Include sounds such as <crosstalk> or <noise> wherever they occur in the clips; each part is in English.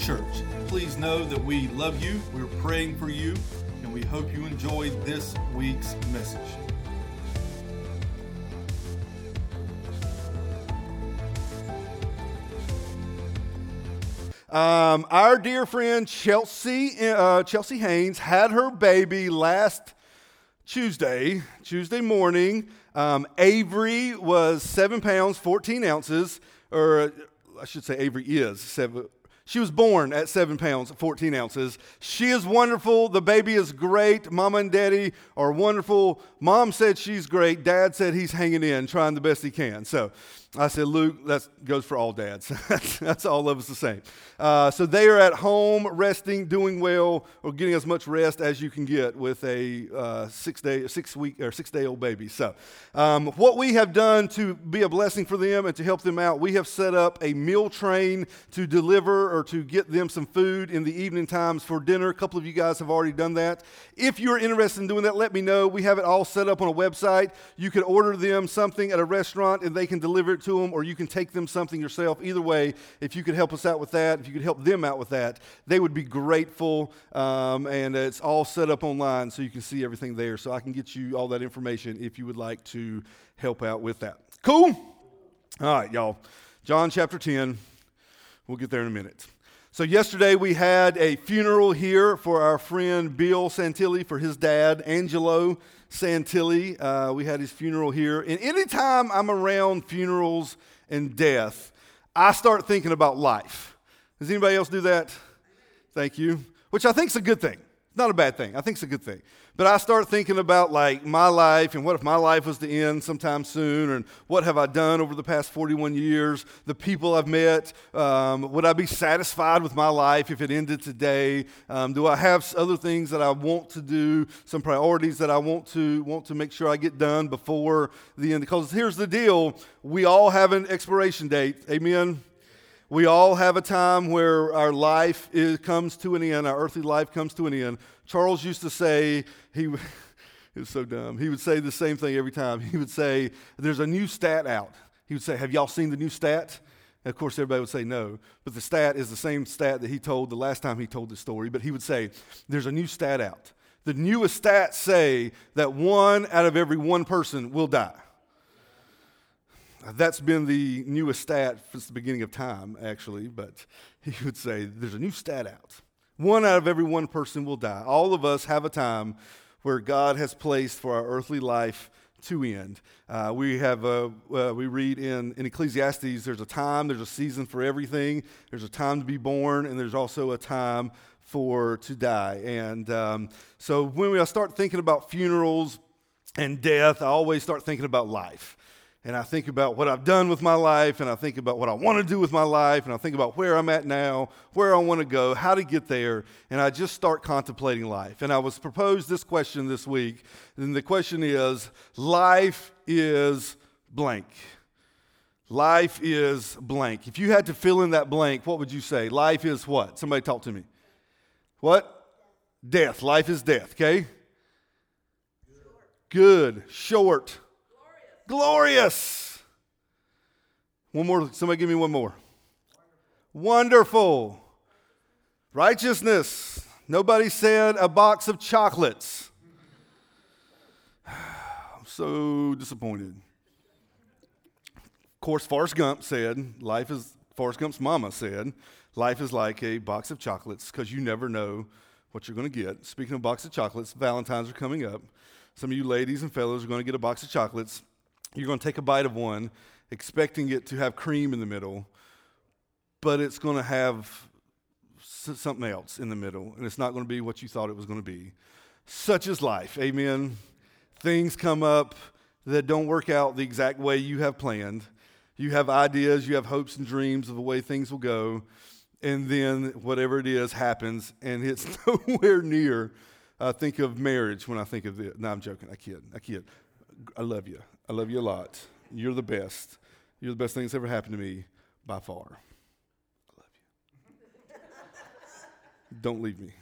Church. Please know that we love you, we're praying for you, and we hope you enjoyed this week's message. Um, our dear friend Chelsea, uh, Chelsea Haynes had her baby last Tuesday, Tuesday morning. Um, Avery was seven pounds, 14 ounces, or I should say Avery is seven. She was born at seven pounds, 14 ounces. She is wonderful. The baby is great. Mama and daddy are wonderful. Mom said she's great. Dad said he's hanging in, trying the best he can. So I said, Luke, that goes for all dads. <laughs> That's all of us the same. Uh, so they are at home, resting, doing well, or getting as much rest as you can get with a uh, six day, six week, or six day old baby. So, um, what we have done to be a blessing for them and to help them out, we have set up a meal train to deliver or to get them some food in the evening times for dinner. A couple of you guys have already done that. If you're interested in doing that, let me know. We have it all set up on a website. You can order them something at a restaurant and they can deliver it it to them or you can take them something yourself. Either way, if you could help us out with that, if you could help them out with that, they would be grateful. Um, and it's all set up online so you can see everything there. So I can get you all that information if you would like to help out with that. Cool? All right, y'all. John chapter 10. We'll get there in a minute. So, yesterday we had a funeral here for our friend Bill Santilli for his dad, Angelo Santilli. Uh, we had his funeral here. And anytime I'm around funerals and death, I start thinking about life. Does anybody else do that? Thank you. Which I think is a good thing. Not a bad thing. I think it's a good thing. But I start thinking about like my life and what if my life was to end sometime soon and what have I done over the past 41 years, the people I've met. Um, would I be satisfied with my life if it ended today? Um, do I have other things that I want to do, some priorities that I want to want to make sure I get done before the end? Because here's the deal: we all have an expiration date. Amen. We all have a time where our life is, comes to an end, our earthly life comes to an end. Charles used to say, he <laughs> it was so dumb. He would say the same thing every time. He would say, There's a new stat out. He would say, Have y'all seen the new stat? And of course, everybody would say no. But the stat is the same stat that he told the last time he told the story. But he would say, There's a new stat out. The newest stats say that one out of every one person will die. That's been the newest stat since the beginning of time, actually, but he would say there's a new stat out. One out of every one person will die. All of us have a time where God has placed for our earthly life to end. Uh, we have a, uh, we read in, in Ecclesiastes. There's a time, there's a season for everything. There's a time to be born, and there's also a time for to die. And um, so when we start thinking about funerals and death, I always start thinking about life and I think about what I've done with my life, and I think about what I want to do with my life, and I think about where I'm at now, where I want to go, how to get there, and I just start contemplating life. And I was proposed this question this week, and the question is life is blank. Life is blank. If you had to fill in that blank, what would you say? Life is what? Somebody talk to me. What? Death. Life is death, okay? Good. Short Glorious. One more. Somebody give me one more. Wonderful. Righteousness. Nobody said a box of chocolates. <sighs> I'm so disappointed. Of course, Forrest Gump said, life is, Forrest Gump's mama said, life is like a box of chocolates because you never know what you're going to get. Speaking of box of chocolates, Valentine's are coming up. Some of you ladies and fellows are going to get a box of chocolates. You're going to take a bite of one, expecting it to have cream in the middle, but it's going to have something else in the middle, and it's not going to be what you thought it was going to be. Such is life. Amen. Things come up that don't work out the exact way you have planned. You have ideas, you have hopes and dreams of the way things will go, and then whatever it is happens, and it's <laughs> nowhere near. I think of marriage when I think of this. No, I'm joking. I kid. I kid. I love you. I love you a lot. You're the best. You're the best thing that's ever happened to me by far. I love you. <laughs> Don't leave me.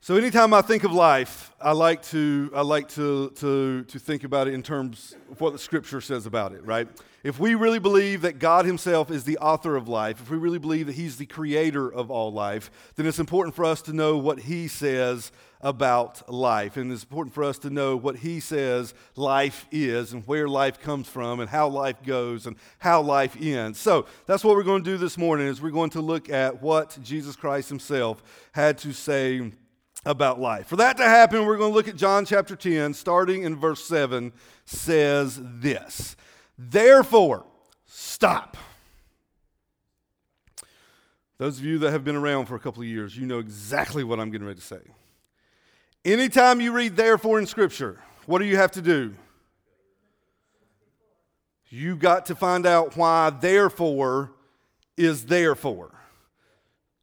So anytime I think of life, I like to I like to to to think about it in terms of what the scripture says about it, right? If we really believe that God himself is the author of life, if we really believe that he's the creator of all life, then it's important for us to know what he says about life. And it's important for us to know what he says life is and where life comes from and how life goes and how life ends. So that's what we're going to do this morning is we're going to look at what Jesus Christ himself had to say about life. For that to happen, we're going to look at John chapter 10, starting in verse 7, says this Therefore, stop. Those of you that have been around for a couple of years, you know exactly what I'm getting ready to say. Anytime you read therefore in Scripture, what do you have to do? You got to find out why therefore is therefore.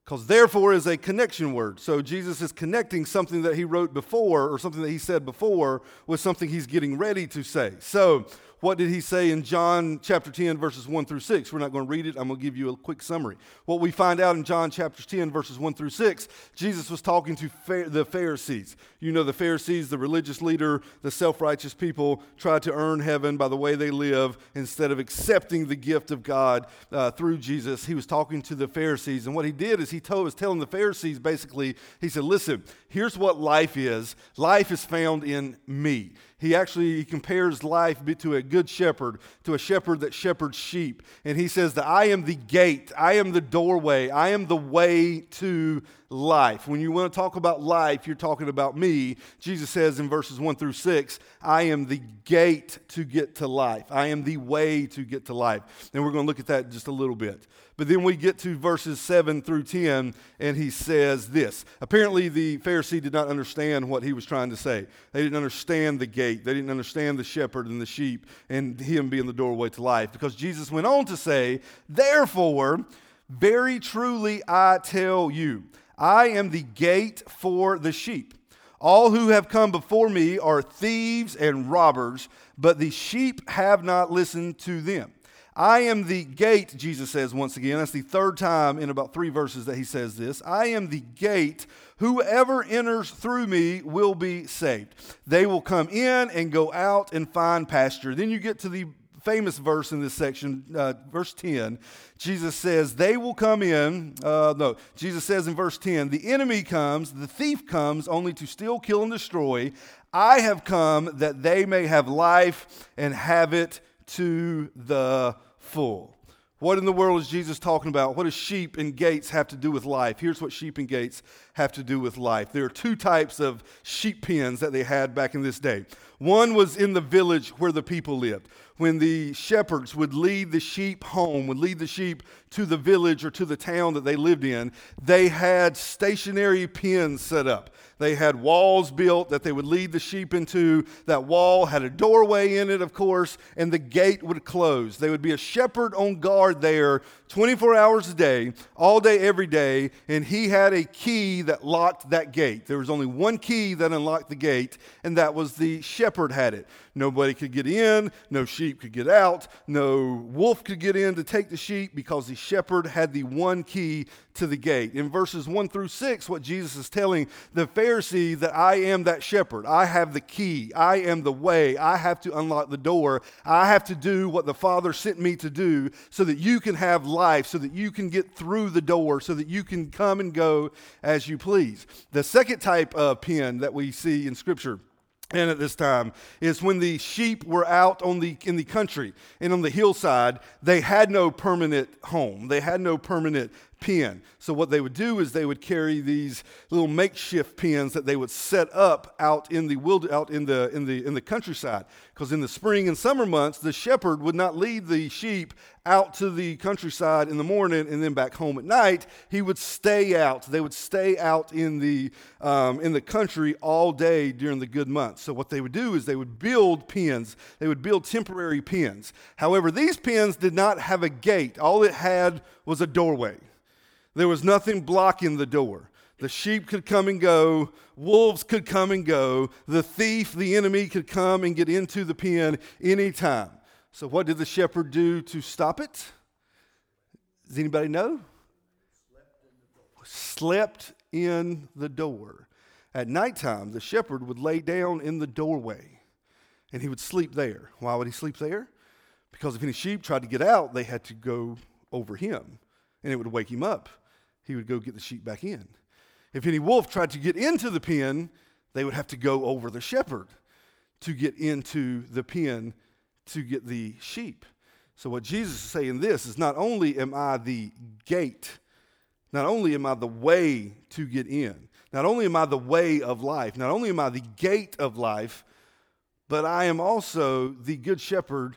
Because therefore is a connection word. So Jesus is connecting something that he wrote before or something that he said before with something he's getting ready to say. So what did he say in John chapter 10, verses 1 through 6? We're not going to read it. I'm going to give you a quick summary. What we find out in John chapter 10, verses 1 through 6, Jesus was talking to the Pharisees. You know, the Pharisees, the religious leader, the self righteous people, tried to earn heaven by the way they live instead of accepting the gift of God uh, through Jesus. He was talking to the Pharisees. And what he did is he told, was telling the Pharisees basically, he said, Listen, here's what life is life is found in me he actually compares life to a good shepherd, to a shepherd that shepherds sheep. And he says that I am the gate, I am the doorway, I am the way to life. When you want to talk about life, you're talking about me. Jesus says in verses 1 through 6, I am the gate to get to life. I am the way to get to life. And we're going to look at that just a little bit. But then we get to verses 7 through 10, and he says this. Apparently, the Pharisee did not understand what he was trying to say. They didn't understand the gate, they didn't understand the shepherd and the sheep, and him being the doorway to life. Because Jesus went on to say, Therefore, very truly I tell you, I am the gate for the sheep. All who have come before me are thieves and robbers, but the sheep have not listened to them. I am the gate, Jesus says once again. That's the third time in about three verses that he says this. I am the gate. Whoever enters through me will be saved. They will come in and go out and find pasture. Then you get to the famous verse in this section, uh, verse 10. Jesus says, They will come in. Uh, no, Jesus says in verse 10, The enemy comes, the thief comes only to steal, kill, and destroy. I have come that they may have life and have it to the full. What in the world is Jesus talking about? What does sheep and gates have to do with life? Here's what sheep and gates have to do with life. There are two types of sheep pens that they had back in this day. One was in the village where the people lived. When the shepherds would lead the sheep home, would lead the sheep to the village or to the town that they lived in, they had stationary pens set up. They had walls built that they would lead the sheep into. That wall had a doorway in it, of course, and the gate would close. There would be a shepherd on guard there 24 hours a day, all day, every day, and he had a key that locked that gate. There was only one key that unlocked the gate, and that was the shepherd had it. Nobody could get in, no sheep could get out, no wolf could get in to take the sheep because the shepherd had the one key to the gate. In verses 1 through 6, what Jesus is telling the Pharisee that I am that shepherd. I have the key. I am the way. I have to unlock the door. I have to do what the Father sent me to do so that you can have life, so that you can get through the door, so that you can come and go as you please. The second type of pen that we see in Scripture and at this time is when the sheep were out on the in the country and on the hillside they had no permanent home. They had no permanent pen. So, what they would do is they would carry these little makeshift pens that they would set up out in the wild, out in the, in the, in the countryside. Because in the spring and summer months, the shepherd would not lead the sheep out to the countryside in the morning and then back home at night. He would stay out. They would stay out in the, um, in the country all day during the good months. So, what they would do is they would build pens, they would build temporary pens. However, these pens did not have a gate, all it had was a doorway. There was nothing blocking the door. The sheep could come and go, wolves could come and go, the thief, the enemy could come and get into the pen anytime. So, what did the shepherd do to stop it? Does anybody know? Slept in the door. At nighttime, the shepherd would lay down in the doorway and he would sleep there. Why would he sleep there? Because if any sheep tried to get out, they had to go over him and it would wake him up. He would go get the sheep back in. If any wolf tried to get into the pen, they would have to go over the shepherd to get into the pen to get the sheep. So, what Jesus is saying this is not only am I the gate, not only am I the way to get in, not only am I the way of life, not only am I the gate of life, but I am also the good shepherd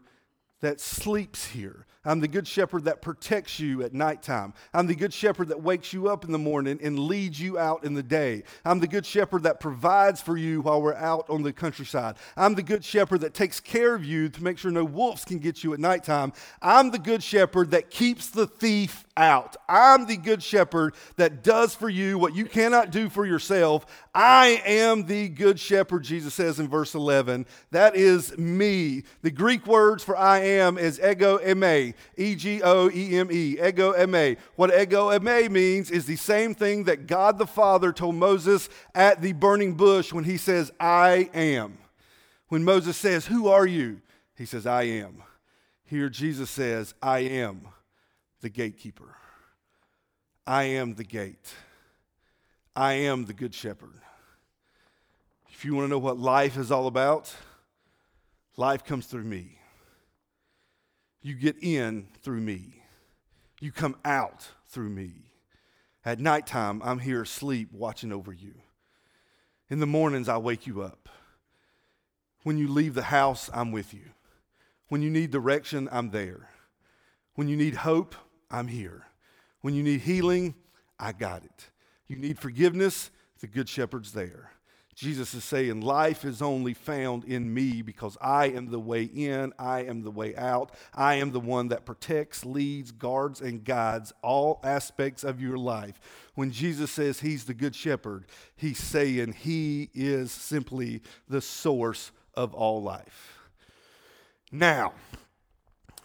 that sleeps here. I'm the good shepherd that protects you at nighttime. I'm the good shepherd that wakes you up in the morning and leads you out in the day. I'm the good shepherd that provides for you while we're out on the countryside. I'm the good shepherd that takes care of you to make sure no wolves can get you at nighttime. I'm the good shepherd that keeps the thief out. I'm the good shepherd that does for you what you cannot do for yourself. I am the good shepherd, Jesus says in verse 11. That is me. The Greek words for I am is ego eime, E G O E M E, ego. What ego means is the same thing that God the Father told Moses at the burning bush when he says, I am. When Moses says, Who are you? He says, I am. Here Jesus says, I am the gatekeeper. I am the gate. I am the good shepherd. If you want to know what life is all about, life comes through me. You get in through me. You come out through me. At nighttime, I'm here asleep watching over you. In the mornings, I wake you up. When you leave the house, I'm with you. When you need direction, I'm there. When you need hope, I'm here. When you need healing, I got it. You need forgiveness, the Good Shepherd's there. Jesus is saying, Life is only found in me because I am the way in, I am the way out, I am the one that protects, leads, guards, and guides all aspects of your life. When Jesus says He's the Good Shepherd, He's saying He is simply the source of all life. Now,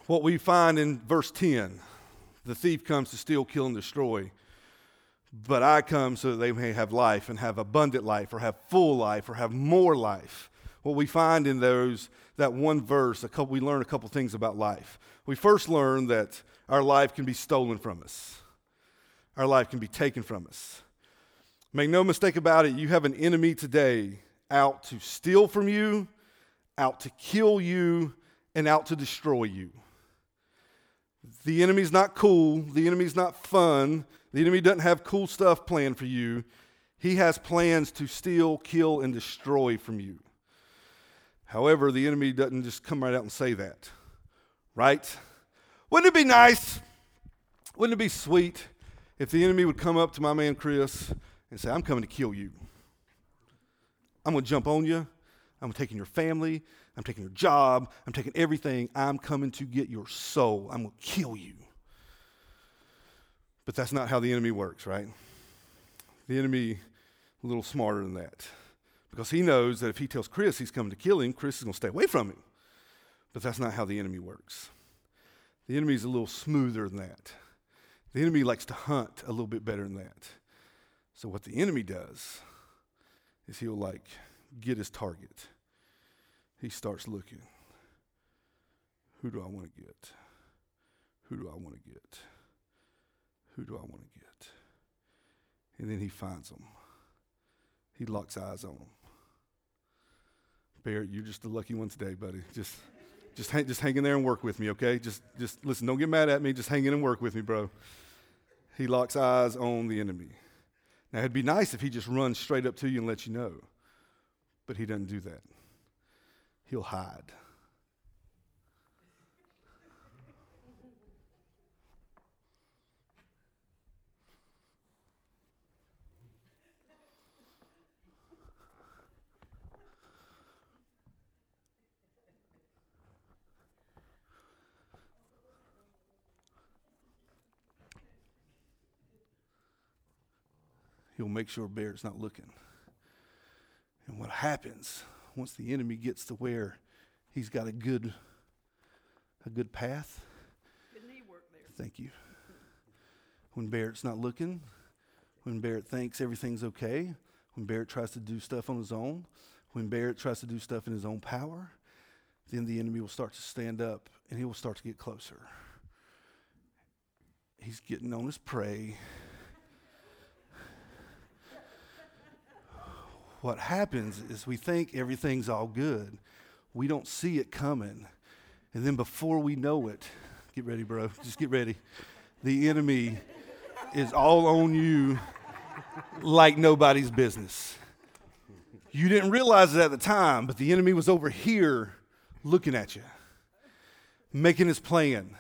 what we find in verse 10 the thief comes to steal, kill, and destroy. But I come so that they may have life and have abundant life or have full life or have more life. What we find in those, that one verse, a couple, we learn a couple things about life. We first learn that our life can be stolen from us, our life can be taken from us. Make no mistake about it, you have an enemy today out to steal from you, out to kill you, and out to destroy you. The enemy's not cool. The enemy's not fun. The enemy doesn't have cool stuff planned for you. He has plans to steal, kill, and destroy from you. However, the enemy doesn't just come right out and say that, right? Wouldn't it be nice? Wouldn't it be sweet if the enemy would come up to my man Chris and say, I'm coming to kill you? I'm going to jump on you. I'm taking your family. I'm taking your job. I'm taking everything. I'm coming to get your soul. I'm going to kill you. But that's not how the enemy works, right? The enemy a little smarter than that. Because he knows that if he tells Chris he's coming to kill him, Chris is going to stay away from him. But that's not how the enemy works. The enemy is a little smoother than that. The enemy likes to hunt a little bit better than that. So what the enemy does is he'll like get his target he starts looking. Who do I want to get? Who do I want to get? Who do I want to get? And then he finds them. He locks eyes on them. Barrett, you're just the lucky one today, buddy. Just, just, hang, just hang in there and work with me, okay? Just, just listen. Don't get mad at me. Just hang in and work with me, bro. he locks eyes on the enemy. Now, it'd be nice if he just runs straight up to you and lets you know, but he doesn't do that. He'll hide. he'll make sure Barrett's not looking. And what happens once the enemy gets to where he's got a good a good path? Good knee work there. Thank you. When Barrett's not looking, when Barrett thinks everything's okay, when Barrett tries to do stuff on his own, when Barrett tries to do stuff in his own power, then the enemy will start to stand up and he will start to get closer. He's getting on his prey. What happens is we think everything's all good. We don't see it coming. And then before we know it, get ready, bro. <laughs> Just get ready. The enemy is all on you like nobody's business. You didn't realize it at the time, but the enemy was over here looking at you, making his plan.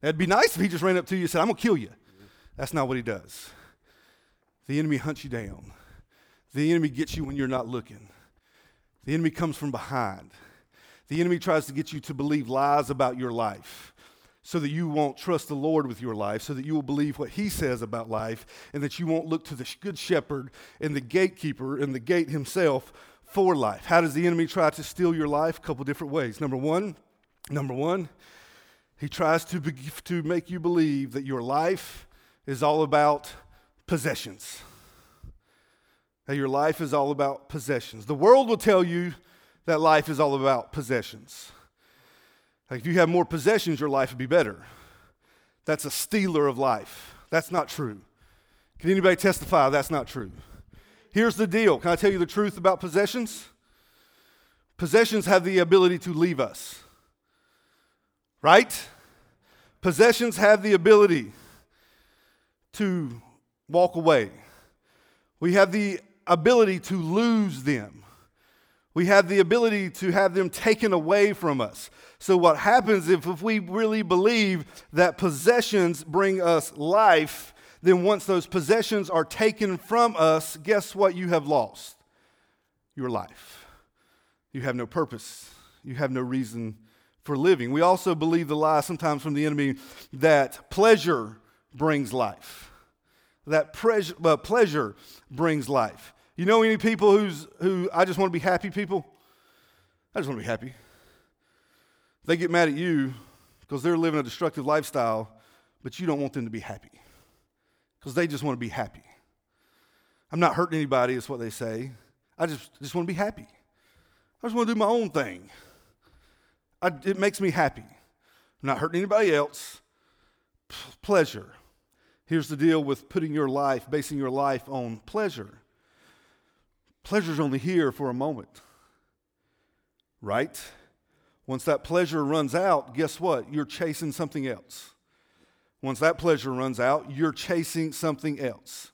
That'd be nice if he just ran up to you and said, I'm going to kill you. That's not what he does. The enemy hunts you down. The enemy gets you when you're not looking. The enemy comes from behind. The enemy tries to get you to believe lies about your life so that you won't trust the Lord with your life, so that you will believe what he says about life, and that you won't look to the good shepherd and the gatekeeper and the gate himself for life. How does the enemy try to steal your life? A couple different ways. Number one, number one, he tries to, be, to make you believe that your life is all about possessions that your life is all about possessions. The world will tell you that life is all about possessions. Like if you have more possessions, your life would be better. That's a stealer of life. That's not true. Can anybody testify that's not true? Here's the deal. Can I tell you the truth about possessions? Possessions have the ability to leave us. Right? Possessions have the ability to walk away. We have the ability to lose them. We have the ability to have them taken away from us. So, what happens if, if we really believe that possessions bring us life, then once those possessions are taken from us, guess what you have lost? Your life. You have no purpose, you have no reason for living. We also believe the lie sometimes from the enemy that pleasure brings life that pleasure, uh, pleasure brings life. You know any people who's, who I just want to be happy people? I just want to be happy. They get mad at you because they're living a destructive lifestyle, but you don't want them to be happy because they just want to be happy. I'm not hurting anybody, is what they say. I just, just want to be happy. I just want to do my own thing. I, it makes me happy. I'm not hurting anybody else. P- pleasure. Here's the deal with putting your life, basing your life on pleasure. Pleasure's only here for a moment, right? Once that pleasure runs out, guess what? You're chasing something else. Once that pleasure runs out, you're chasing something else.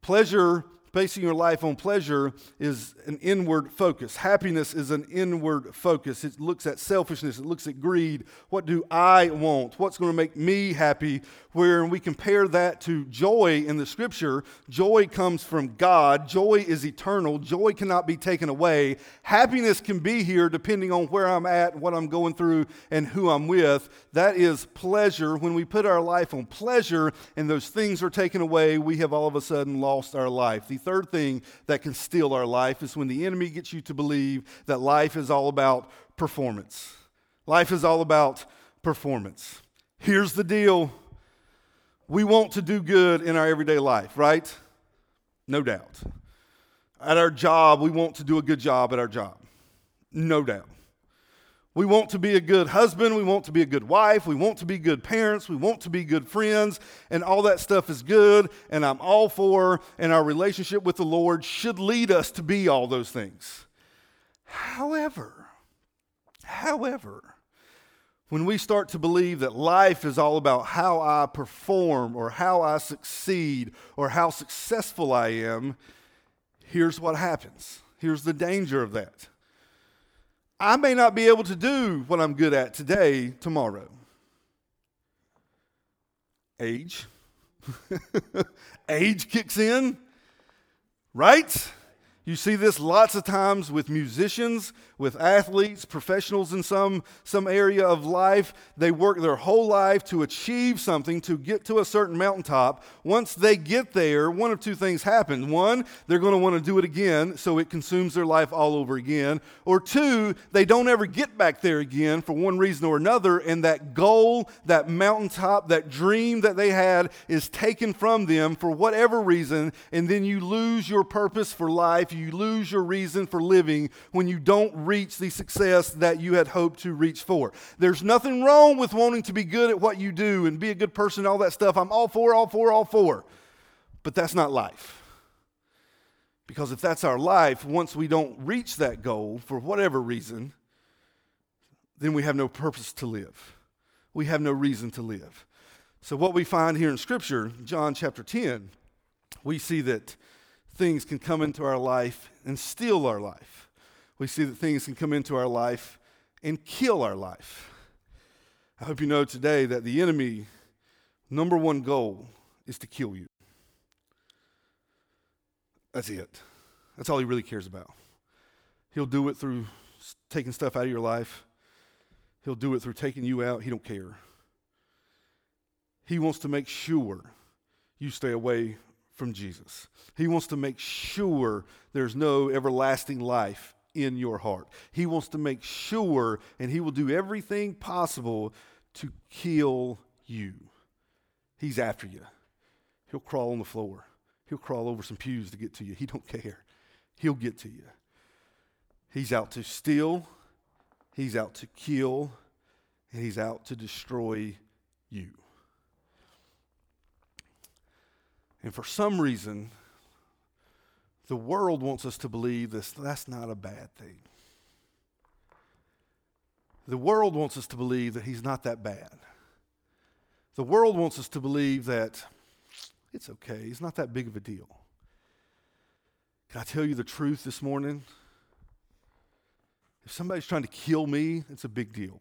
Pleasure basing your life on pleasure is an inward focus. Happiness is an inward focus. It looks at selfishness, it looks at greed. What do I want? What's going to make me happy? Where we compare that to joy in the scripture, joy comes from God. Joy is eternal. Joy cannot be taken away. Happiness can be here depending on where I'm at, what I'm going through, and who I'm with. That is pleasure. When we put our life on pleasure and those things are taken away, we have all of a sudden lost our life. The third thing that can steal our life is when the enemy gets you to believe that life is all about performance. Life is all about performance. Here's the deal we want to do good in our everyday life, right? No doubt. At our job, we want to do a good job at our job. No doubt. We want to be a good husband. We want to be a good wife. We want to be good parents. We want to be good friends. And all that stuff is good. And I'm all for, and our relationship with the Lord should lead us to be all those things. However, however, when we start to believe that life is all about how I perform or how I succeed or how successful I am, here's what happens. Here's the danger of that. I may not be able to do what I'm good at today, tomorrow. Age. <laughs> Age kicks in, right? You see this lots of times with musicians, with athletes, professionals in some, some area of life. They work their whole life to achieve something, to get to a certain mountaintop. Once they get there, one of two things happen. One, they're going to want to do it again, so it consumes their life all over again. Or two, they don't ever get back there again for one reason or another, and that goal, that mountaintop, that dream that they had is taken from them for whatever reason, and then you lose your purpose for life you lose your reason for living when you don't reach the success that you had hoped to reach for. There's nothing wrong with wanting to be good at what you do and be a good person all that stuff. I'm all for, all for, all for. But that's not life. Because if that's our life, once we don't reach that goal for whatever reason, then we have no purpose to live. We have no reason to live. So, what we find here in Scripture, John chapter 10, we see that things can come into our life and steal our life. We see that things can come into our life and kill our life. I hope you know today that the enemy, number one goal is to kill you. That's it. That's all he really cares about. He'll do it through taking stuff out of your life. He'll do it through taking you out. He don't care. He wants to make sure you stay away from Jesus. He wants to make sure there's no everlasting life in your heart. He wants to make sure, and He will do everything possible to kill you. He's after you. He'll crawl on the floor. He'll crawl over some pews to get to you. He don't care. He'll get to you. He's out to steal, he's out to kill, and he's out to destroy you. And for some reason, the world wants us to believe this that's not a bad thing. The world wants us to believe that he's not that bad. The world wants us to believe that it's okay, he's not that big of a deal. Can I tell you the truth this morning? If somebody's trying to kill me, it's a big deal.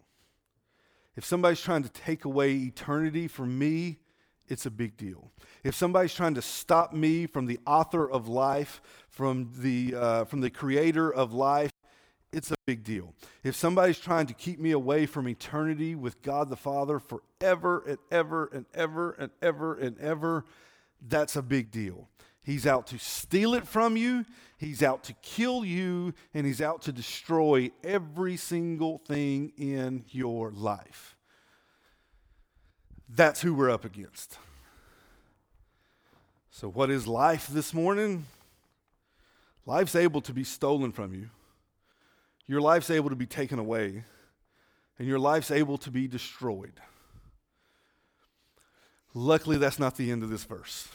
If somebody's trying to take away eternity from me, it's a big deal. If somebody's trying to stop me from the author of life, from the, uh, from the creator of life, it's a big deal. If somebody's trying to keep me away from eternity with God the Father forever and ever and ever and ever and ever, that's a big deal. He's out to steal it from you, he's out to kill you, and he's out to destroy every single thing in your life. That's who we're up against. So, what is life this morning? Life's able to be stolen from you, your life's able to be taken away, and your life's able to be destroyed. Luckily, that's not the end of this verse.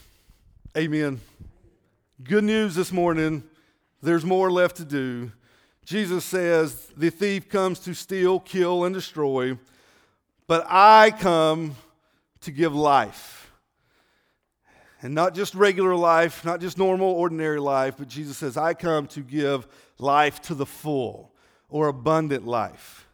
Amen. Good news this morning. There's more left to do. Jesus says, The thief comes to steal, kill, and destroy, but I come to give life. And not just regular life, not just normal, ordinary life, but Jesus says, I come to give life to the full or abundant life.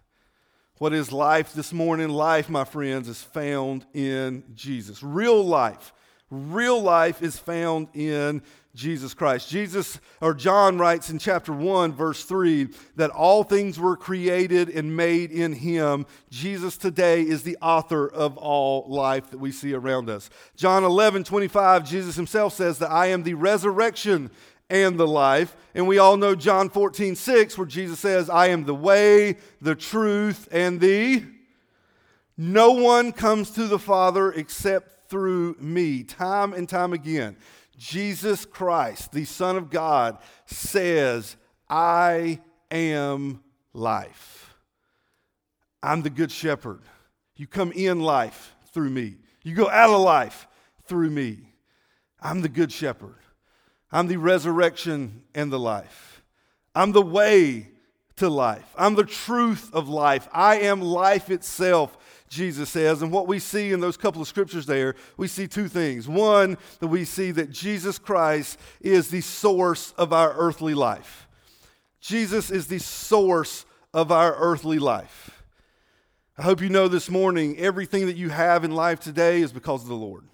What is life this morning? Life, my friends, is found in Jesus. Real life. Real life is found in Jesus Christ. Jesus, or John writes in chapter 1, verse 3, that all things were created and made in him. Jesus today is the author of all life that we see around us. John 11, 25, Jesus himself says that I am the resurrection and the life. And we all know John 14, 6, where Jesus says, I am the way, the truth, and the. No one comes to the Father except through me, time and time again. Jesus Christ, the Son of God, says, I am life. I'm the good shepherd. You come in life through me, you go out of life through me. I'm the good shepherd. I'm the resurrection and the life. I'm the way to life. I'm the truth of life. I am life itself, Jesus says. And what we see in those couple of scriptures there, we see two things. One, that we see that Jesus Christ is the source of our earthly life. Jesus is the source of our earthly life. I hope you know this morning everything that you have in life today is because of the Lord.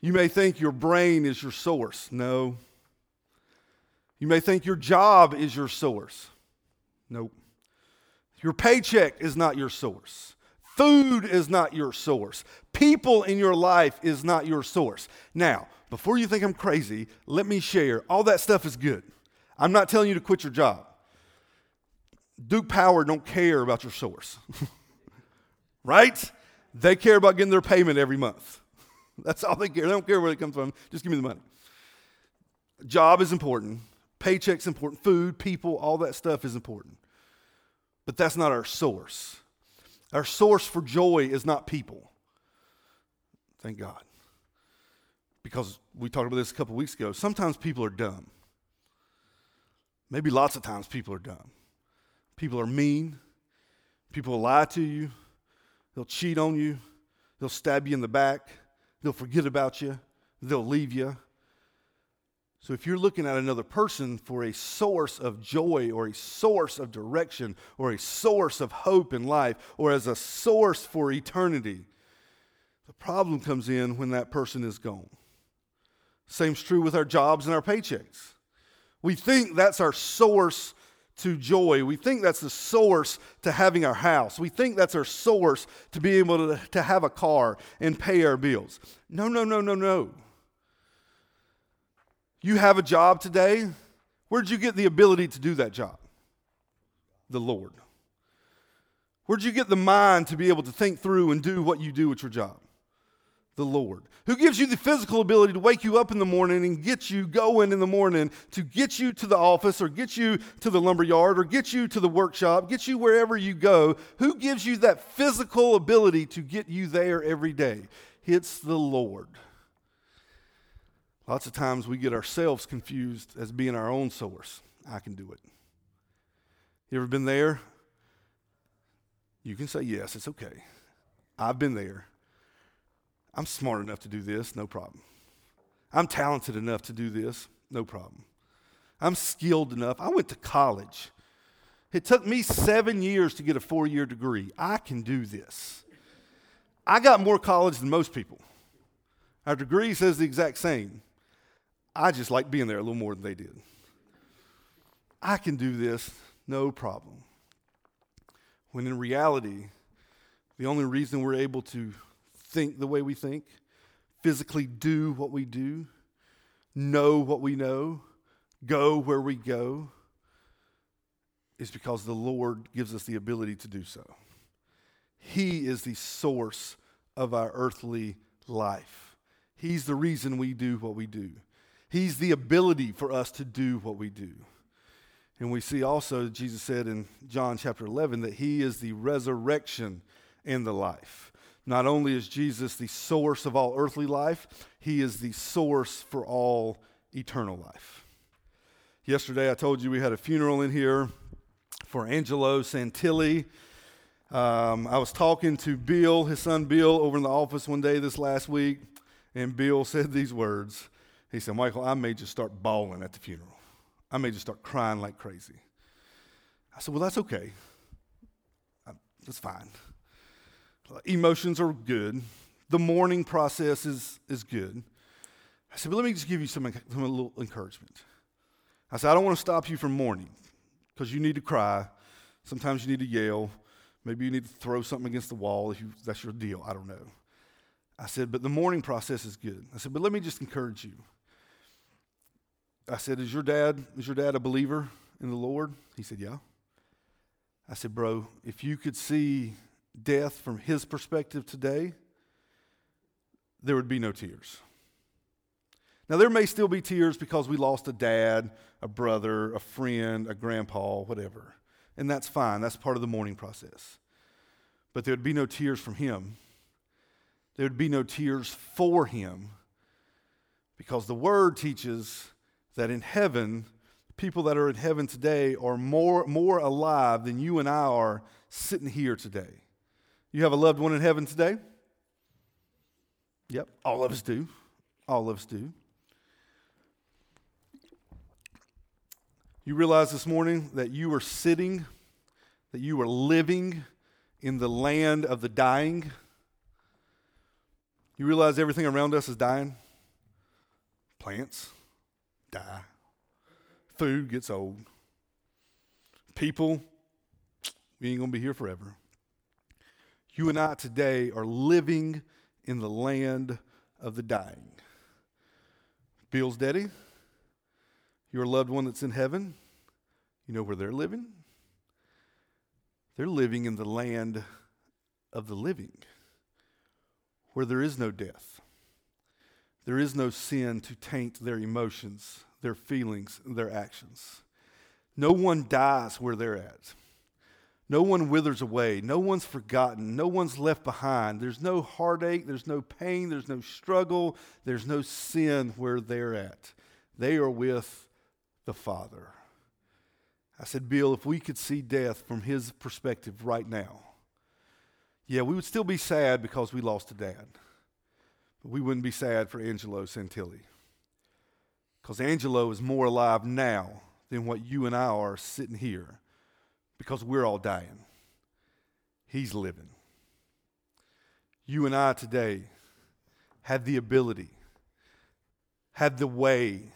You may think your brain is your source. No. You may think your job is your source. Nope. Your paycheck is not your source. Food is not your source. People in your life is not your source. Now, before you think I'm crazy, let me share all that stuff is good. I'm not telling you to quit your job. Duke Power don't care about your source. <laughs> right? They care about getting their payment every month. <laughs> That's all they care. They don't care where it comes from. Just give me the money. Job is important. Paycheck's important. Food, people, all that stuff is important. But that's not our source. Our source for joy is not people. Thank God. Because we talked about this a couple weeks ago. Sometimes people are dumb. Maybe lots of times people are dumb. People are mean. People will lie to you. They'll cheat on you. They'll stab you in the back. They'll forget about you. They'll leave you. So, if you're looking at another person for a source of joy or a source of direction or a source of hope in life or as a source for eternity, the problem comes in when that person is gone. Same's true with our jobs and our paychecks. We think that's our source to joy. We think that's the source to having our house. We think that's our source to be able to, to have a car and pay our bills. No, no, no, no, no. You have a job today. Where'd you get the ability to do that job? The Lord. Where'd you get the mind to be able to think through and do what you do at your job? The Lord. Who gives you the physical ability to wake you up in the morning and get you going in the morning to get you to the office or get you to the lumber yard or get you to the workshop, get you wherever you go? Who gives you that physical ability to get you there every day? It's the Lord. Lots of times we get ourselves confused as being our own source. I can do it. You ever been there? You can say yes, it's okay. I've been there. I'm smart enough to do this, no problem. I'm talented enough to do this, no problem. I'm skilled enough. I went to college. It took me seven years to get a four year degree. I can do this. I got more college than most people. Our degree says the exact same. I just like being there a little more than they did. I can do this, no problem. When in reality, the only reason we're able to think the way we think, physically do what we do, know what we know, go where we go, is because the Lord gives us the ability to do so. He is the source of our earthly life. He's the reason we do what we do. He's the ability for us to do what we do. And we see also, Jesus said in John chapter 11, that He is the resurrection and the life. Not only is Jesus the source of all earthly life, He is the source for all eternal life. Yesterday, I told you we had a funeral in here for Angelo Santilli. Um, I was talking to Bill, his son Bill, over in the office one day this last week, and Bill <laughs> said these words he said, Michael, I may just start bawling at the funeral. I may just start crying like crazy. I said, Well, that's okay. That's fine. Emotions are good. The mourning process is, is good. I said, But let me just give you some, some little encouragement. I said, I don't want to stop you from mourning because you need to cry. Sometimes you need to yell. Maybe you need to throw something against the wall if you, that's your deal. I don't know. I said, But the mourning process is good. I said, But let me just encourage you. I said, Is your dad, is your dad a believer in the Lord? He said, Yeah. I said, Bro, if you could see death from his perspective today, there would be no tears. Now, there may still be tears because we lost a dad, a brother, a friend, a grandpa, whatever. And that's fine. That's part of the mourning process. But there would be no tears from him. There would be no tears for him because the word teaches that in heaven, people that are in heaven today are more, more alive than you and I are sitting here today. You have a loved one in heaven today? Yep, all of us do. All of us do. You realize this morning that you are sitting, that you are living in the land of the dying. You realize everything around us is dying? Plants food gets old, people, we ain't gonna be here forever. You and I today are living in the land of the dying. Bill's daddy, your loved one that's in heaven, you know where they're living? They're living in the land of the living, where there is no death. There is no sin to taint their emotions, their feelings, their actions. No one dies where they're at. No one withers away. No one's forgotten. No one's left behind. There's no heartache. There's no pain. There's no struggle. There's no sin where they're at. They are with the Father. I said, Bill, if we could see death from his perspective right now, yeah, we would still be sad because we lost a dad. But we wouldn't be sad for Angelo Santilli. Because Angelo is more alive now than what you and I are sitting here because we're all dying. He's living. You and I today have the ability, have the way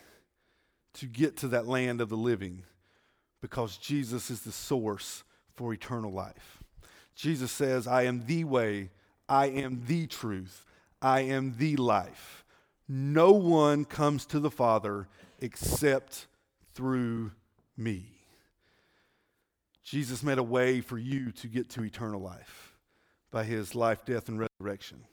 to get to that land of the living because Jesus is the source for eternal life. Jesus says, I am the way, I am the truth, I am the life. No one comes to the Father except through me. Jesus made a way for you to get to eternal life by his life, death, and resurrection.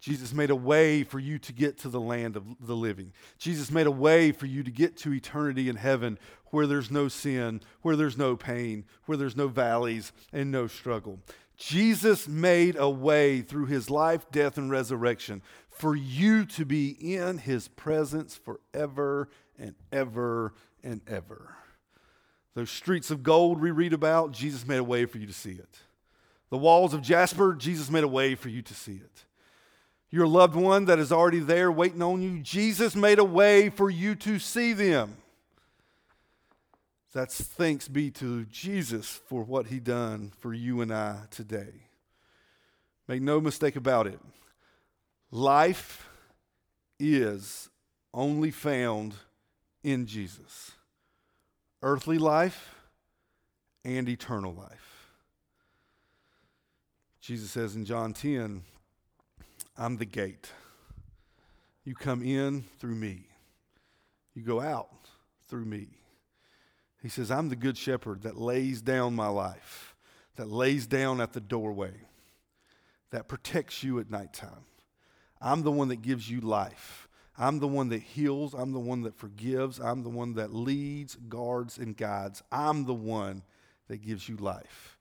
Jesus made a way for you to get to the land of the living. Jesus made a way for you to get to eternity in heaven where there's no sin, where there's no pain, where there's no valleys and no struggle. Jesus made a way through his life, death, and resurrection for you to be in his presence forever and ever and ever. Those streets of gold we read about, Jesus made a way for you to see it. The walls of jasper, Jesus made a way for you to see it. Your loved one that is already there waiting on you, Jesus made a way for you to see them. That's thanks be to Jesus for what he done for you and I today. Make no mistake about it. Life is only found in Jesus earthly life and eternal life. Jesus says in John 10, I'm the gate. You come in through me, you go out through me. He says, I'm the good shepherd that lays down my life, that lays down at the doorway, that protects you at nighttime. I'm the one that gives you life. I'm the one that heals. I'm the one that forgives. I'm the one that leads, guards, and guides. I'm the one that gives you life.